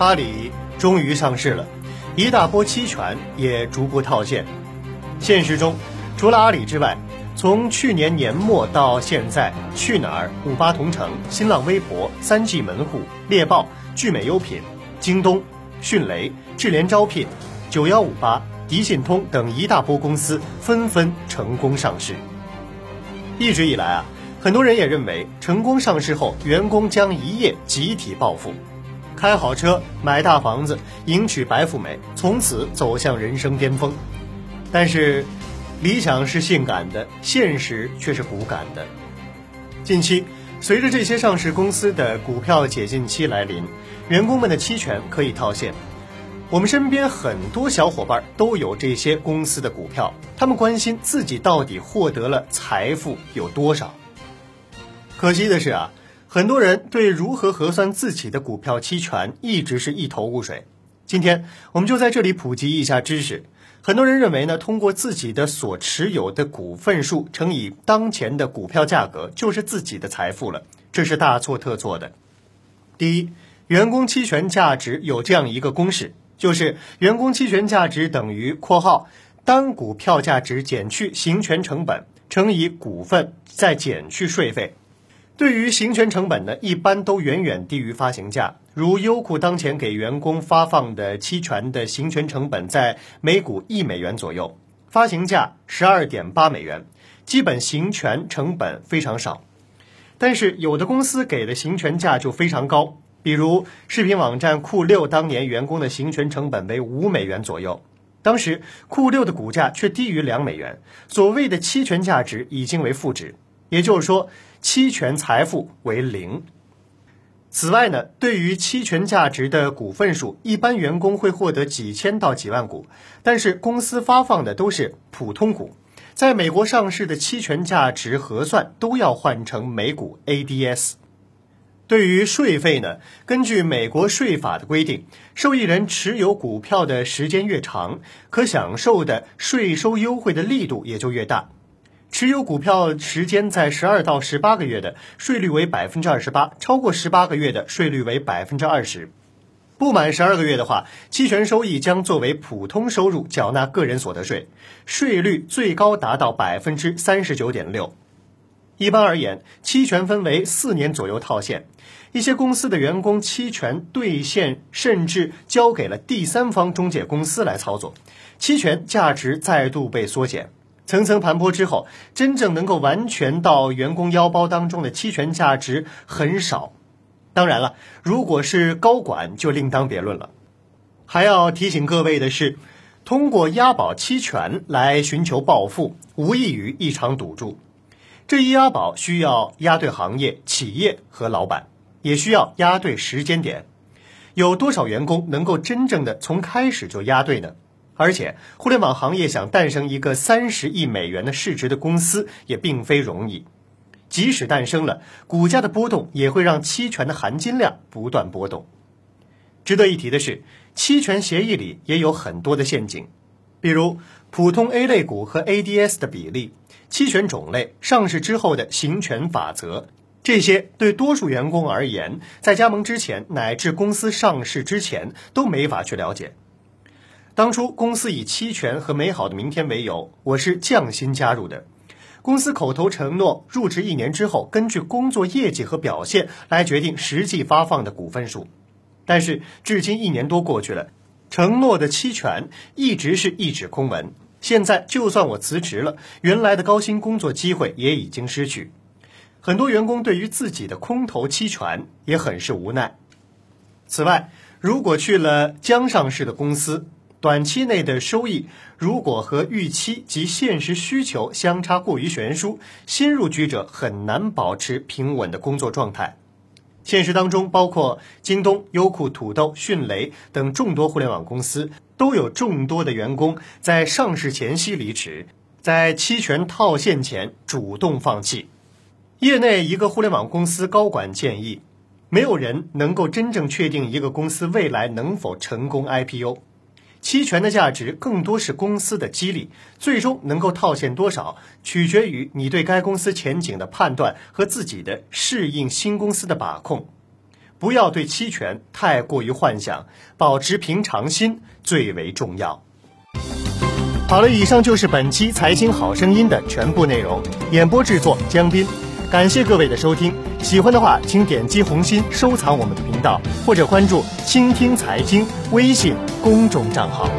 阿里终于上市了，一大波期权也逐步套现。现实中，除了阿里之外，从去年年末到现在，去哪儿、五八同城、新浪微博、三 G 门户、猎豹、聚美优品、京东、迅雷、智联招聘、九幺五八、迪信通等一大波公司纷纷成功上市。一直以来啊，很多人也认为，成功上市后，员工将一夜集体暴富。开好车，买大房子，迎娶白富美，从此走向人生巅峰。但是，理想是性感的，现实却是骨感的。近期，随着这些上市公司的股票解禁期来临，员工们的期权可以套现。我们身边很多小伙伴都有这些公司的股票，他们关心自己到底获得了财富有多少。可惜的是啊。很多人对如何核算自己的股票期权一直是一头雾水。今天我们就在这里普及一下知识。很多人认为呢，通过自己的所持有的股份数乘以当前的股票价格就是自己的财富了，这是大错特错的。第一，员工期权价值有这样一个公式，就是员工期权价值等于（括号）单股票价值减去行权成本乘以股份再减去税费。对于行权成本呢，一般都远远低于发行价。如优酷当前给员工发放的期权的行权成本在每股一美元左右，发行价十二点八美元，基本行权成本非常少。但是有的公司给的行权价就非常高，比如视频网站酷六当年员工的行权成本为五美元左右，当时酷六的股价却低于两美元，所谓的期权价值已经为负值，也就是说。期权财富为零。此外呢，对于期权价值的股份数，一般员工会获得几千到几万股，但是公司发放的都是普通股。在美国上市的期权价值核算都要换成每股 ADS。对于税费呢，根据美国税法的规定，受益人持有股票的时间越长，可享受的税收优惠的力度也就越大。持有股票时间在十二到十八个月的税率为百分之二十八，超过十八个月的税率为百分之二十。不满十二个月的话，期权收益将作为普通收入缴纳个人所得税，税率最高达到百分之三十九点六。一般而言，期权分为四年左右套现，一些公司的员工期权兑现甚至交给了第三方中介公司来操作，期权价值再度被缩减。层层盘剥之后，真正能够完全到员工腰包当中的期权价值很少。当然了，如果是高管就另当别论了。还要提醒各位的是，通过押宝期权来寻求暴富，无异于一场赌注。这一押宝需要押对行业、企业和老板，也需要押对时间点。有多少员工能够真正的从开始就押对呢？而且，互联网行业想诞生一个三十亿美元的市值的公司也并非容易。即使诞生了，股价的波动也会让期权的含金量不断波动。值得一提的是，期权协议里也有很多的陷阱，比如普通 A 类股和 ADS 的比例、期权种类、上市之后的行权法则，这些对多数员工而言，在加盟之前乃至公司上市之前都没法去了解。当初公司以期权和美好的明天为由，我是降薪加入的。公司口头承诺，入职一年之后，根据工作业绩和表现来决定实际发放的股份数。但是至今一年多过去了，承诺的期权一直是一纸空文。现在就算我辞职了，原来的高薪工作机会也已经失去。很多员工对于自己的空头期权也很是无奈。此外，如果去了将上市的公司，短期内的收益如果和预期及现实需求相差过于悬殊，新入局者很难保持平稳的工作状态。现实当中，包括京东、优酷、土豆、迅雷等众多互联网公司，都有众多的员工在上市前夕离职，在期权套现前主动放弃。业内一个互联网公司高管建议，没有人能够真正确定一个公司未来能否成功 IPO。期权的价值更多是公司的激励，最终能够套现多少，取决于你对该公司前景的判断和自己的适应新公司的把控。不要对期权太过于幻想，保持平常心最为重要。好了，以上就是本期《财经好声音》的全部内容。演播制作江斌，感谢各位的收听。喜欢的话，请点击红心收藏我们的频道，或者关注“倾听财经”微信公众账号。